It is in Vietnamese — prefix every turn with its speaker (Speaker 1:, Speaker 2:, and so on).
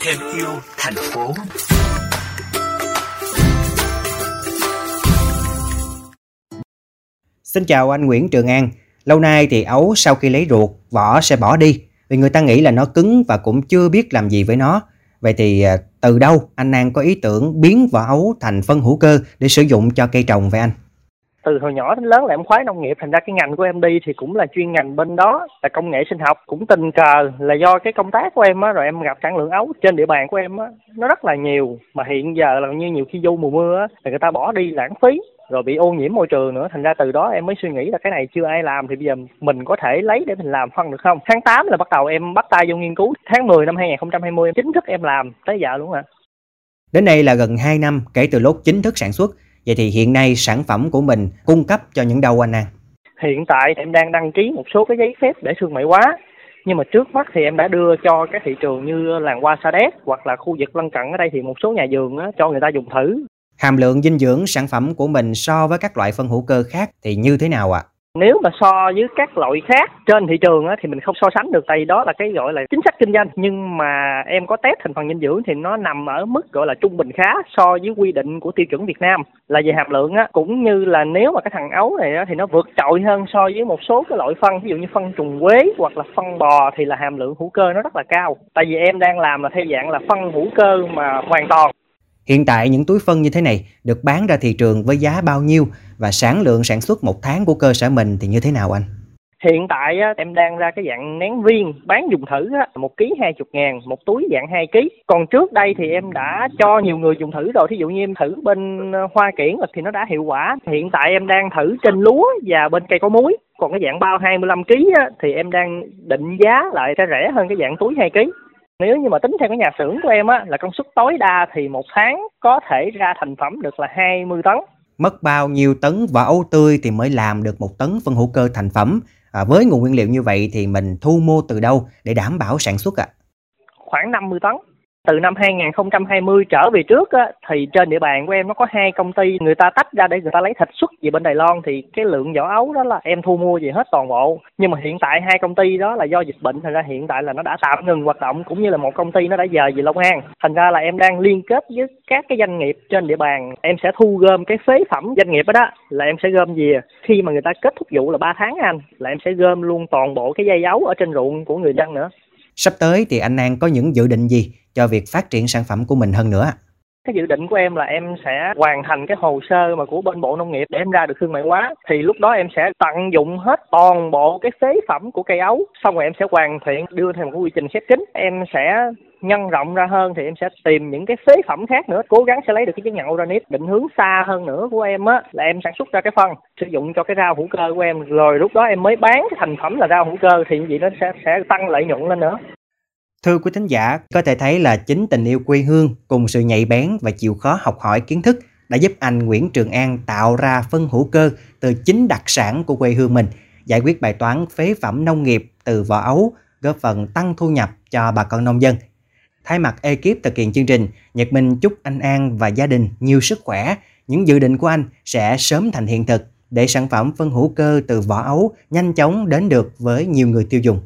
Speaker 1: Thêm yêu thành phố Xin chào anh Nguyễn Trường An. Lâu nay thì ấu sau khi lấy ruột, vỏ sẽ bỏ đi vì người ta nghĩ là nó cứng và cũng chưa biết làm gì với nó. Vậy thì à, từ đâu anh An có ý tưởng biến vỏ ấu thành phân hữu cơ để sử dụng cho cây trồng vậy anh?
Speaker 2: Từ hồi nhỏ đến lớn là em khoái nông nghiệp, thành ra cái ngành của em đi thì cũng là chuyên ngành bên đó, là công nghệ sinh học, cũng tình cờ là do cái công tác của em á, rồi em gặp sản lượng ấu trên địa bàn của em á, nó rất là nhiều. Mà hiện giờ là như nhiều khi vô mùa mưa á thì người ta bỏ đi lãng phí, rồi bị ô nhiễm môi trường nữa. Thành ra từ đó em mới suy nghĩ là cái này chưa ai làm thì bây giờ mình có thể lấy để mình làm phân được không? Tháng 8 là bắt đầu em bắt tay vô nghiên cứu. Tháng 10 năm 2020 chính thức em làm tới giờ luôn ạ
Speaker 1: Đến nay là gần 2 năm kể từ lúc chính thức sản xuất Vậy thì hiện nay sản phẩm của mình cung cấp cho những đâu anh An?
Speaker 2: Hiện tại em đang đăng ký một số cái giấy phép để thương mại hóa nhưng mà trước mắt thì em đã đưa cho các thị trường như làng hoa sa đéc hoặc là khu vực lân cận ở đây thì một số nhà vườn á, cho người ta dùng thử
Speaker 1: Hàm lượng dinh dưỡng sản phẩm của mình so với các loại phân hữu cơ khác thì như thế nào ạ? À?
Speaker 2: Nếu mà so với các loại khác trên thị trường á, thì mình không so sánh được tại đó là cái gọi là chính sách kinh doanh. Nhưng mà em có test thành phần dinh dưỡng thì nó nằm ở mức gọi là trung bình khá so với quy định của tiêu chuẩn Việt Nam. Là về hàm lượng á cũng như là nếu mà cái thằng ấu này á, thì nó vượt trội hơn so với một số cái loại phân ví dụ như phân trùng quế hoặc là phân bò thì là hàm lượng hữu cơ nó rất là cao. Tại vì em đang làm là theo dạng là phân hữu cơ mà hoàn toàn
Speaker 1: Hiện tại những túi phân như thế này được bán ra thị trường với giá bao nhiêu và sản lượng sản xuất một tháng của cơ sở mình thì như thế nào anh?
Speaker 2: Hiện tại á, em đang ra cái dạng nén viên bán dùng thử á, một ký hai chục ngàn, một túi dạng 2 ký. Còn trước đây thì em đã cho nhiều người dùng thử rồi. Thí dụ như em thử bên ờ, hoa kiển thì nó đã hiệu quả. Hiện tại em đang thử trên lúa và bên cây có muối. Còn cái dạng bao 25 kg á, thì em đang định giá lại sẽ rẻ hơn cái dạng túi 2 kg. Nếu như mà tính theo cái nhà xưởng của em á là công suất tối đa thì một tháng có thể ra thành phẩm được là 20 tấn.
Speaker 1: Mất bao nhiêu tấn vỏ ấu tươi thì mới làm được một tấn phân hữu cơ thành phẩm? À, với nguồn nguyên liệu như vậy thì mình thu mua từ đâu để đảm bảo sản xuất ạ? À?
Speaker 2: Khoảng 50 tấn từ năm 2020 trở về trước á, thì trên địa bàn của em nó có hai công ty người ta tách ra để người ta lấy thịt xuất về bên Đài Loan thì cái lượng vỏ ấu đó là em thu mua về hết toàn bộ. Nhưng mà hiện tại hai công ty đó là do dịch bệnh thành ra hiện tại là nó đã tạm ngừng hoạt động cũng như là một công ty nó đã dời về Long An. Thành ra là em đang liên kết với các cái doanh nghiệp trên địa bàn. Em sẽ thu gom cái phế phẩm doanh nghiệp đó, đó là em sẽ gom về. Khi mà người ta kết thúc vụ là 3 tháng anh là em sẽ gom luôn toàn bộ cái dây ấu ở trên ruộng của người dân nữa.
Speaker 1: Sắp tới thì anh An có những dự định gì cho việc phát triển sản phẩm của mình hơn nữa?
Speaker 2: cái dự định của em là em sẽ hoàn thành cái hồ sơ mà của bên bộ nông nghiệp để em ra được thương mại hóa thì lúc đó em sẽ tận dụng hết toàn bộ cái phế phẩm của cây ấu, xong rồi em sẽ hoàn thiện, đưa thành một quy trình khép kín em sẽ nhân rộng ra hơn thì em sẽ tìm những cái phế phẩm khác nữa. Cố gắng sẽ lấy được cái chứng nhận organic định hướng xa hơn nữa của em á là em sản xuất ra cái phân sử dụng cho cái rau hữu cơ của em. Rồi lúc đó em mới bán cái thành phẩm là rau hữu cơ thì như vậy nó sẽ sẽ tăng lợi nhuận lên nữa.
Speaker 1: Thưa quý thính giả, có thể thấy là chính tình yêu quê hương cùng sự nhạy bén và chịu khó học hỏi kiến thức đã giúp anh Nguyễn Trường An tạo ra phân hữu cơ từ chính đặc sản của quê hương mình, giải quyết bài toán phế phẩm nông nghiệp từ vỏ ấu, góp phần tăng thu nhập cho bà con nông dân. Thay mặt ekip thực hiện chương trình, Nhật Minh chúc anh An và gia đình nhiều sức khỏe. Những dự định của anh sẽ sớm thành hiện thực để sản phẩm phân hữu cơ từ vỏ ấu nhanh chóng đến được với nhiều người tiêu dùng.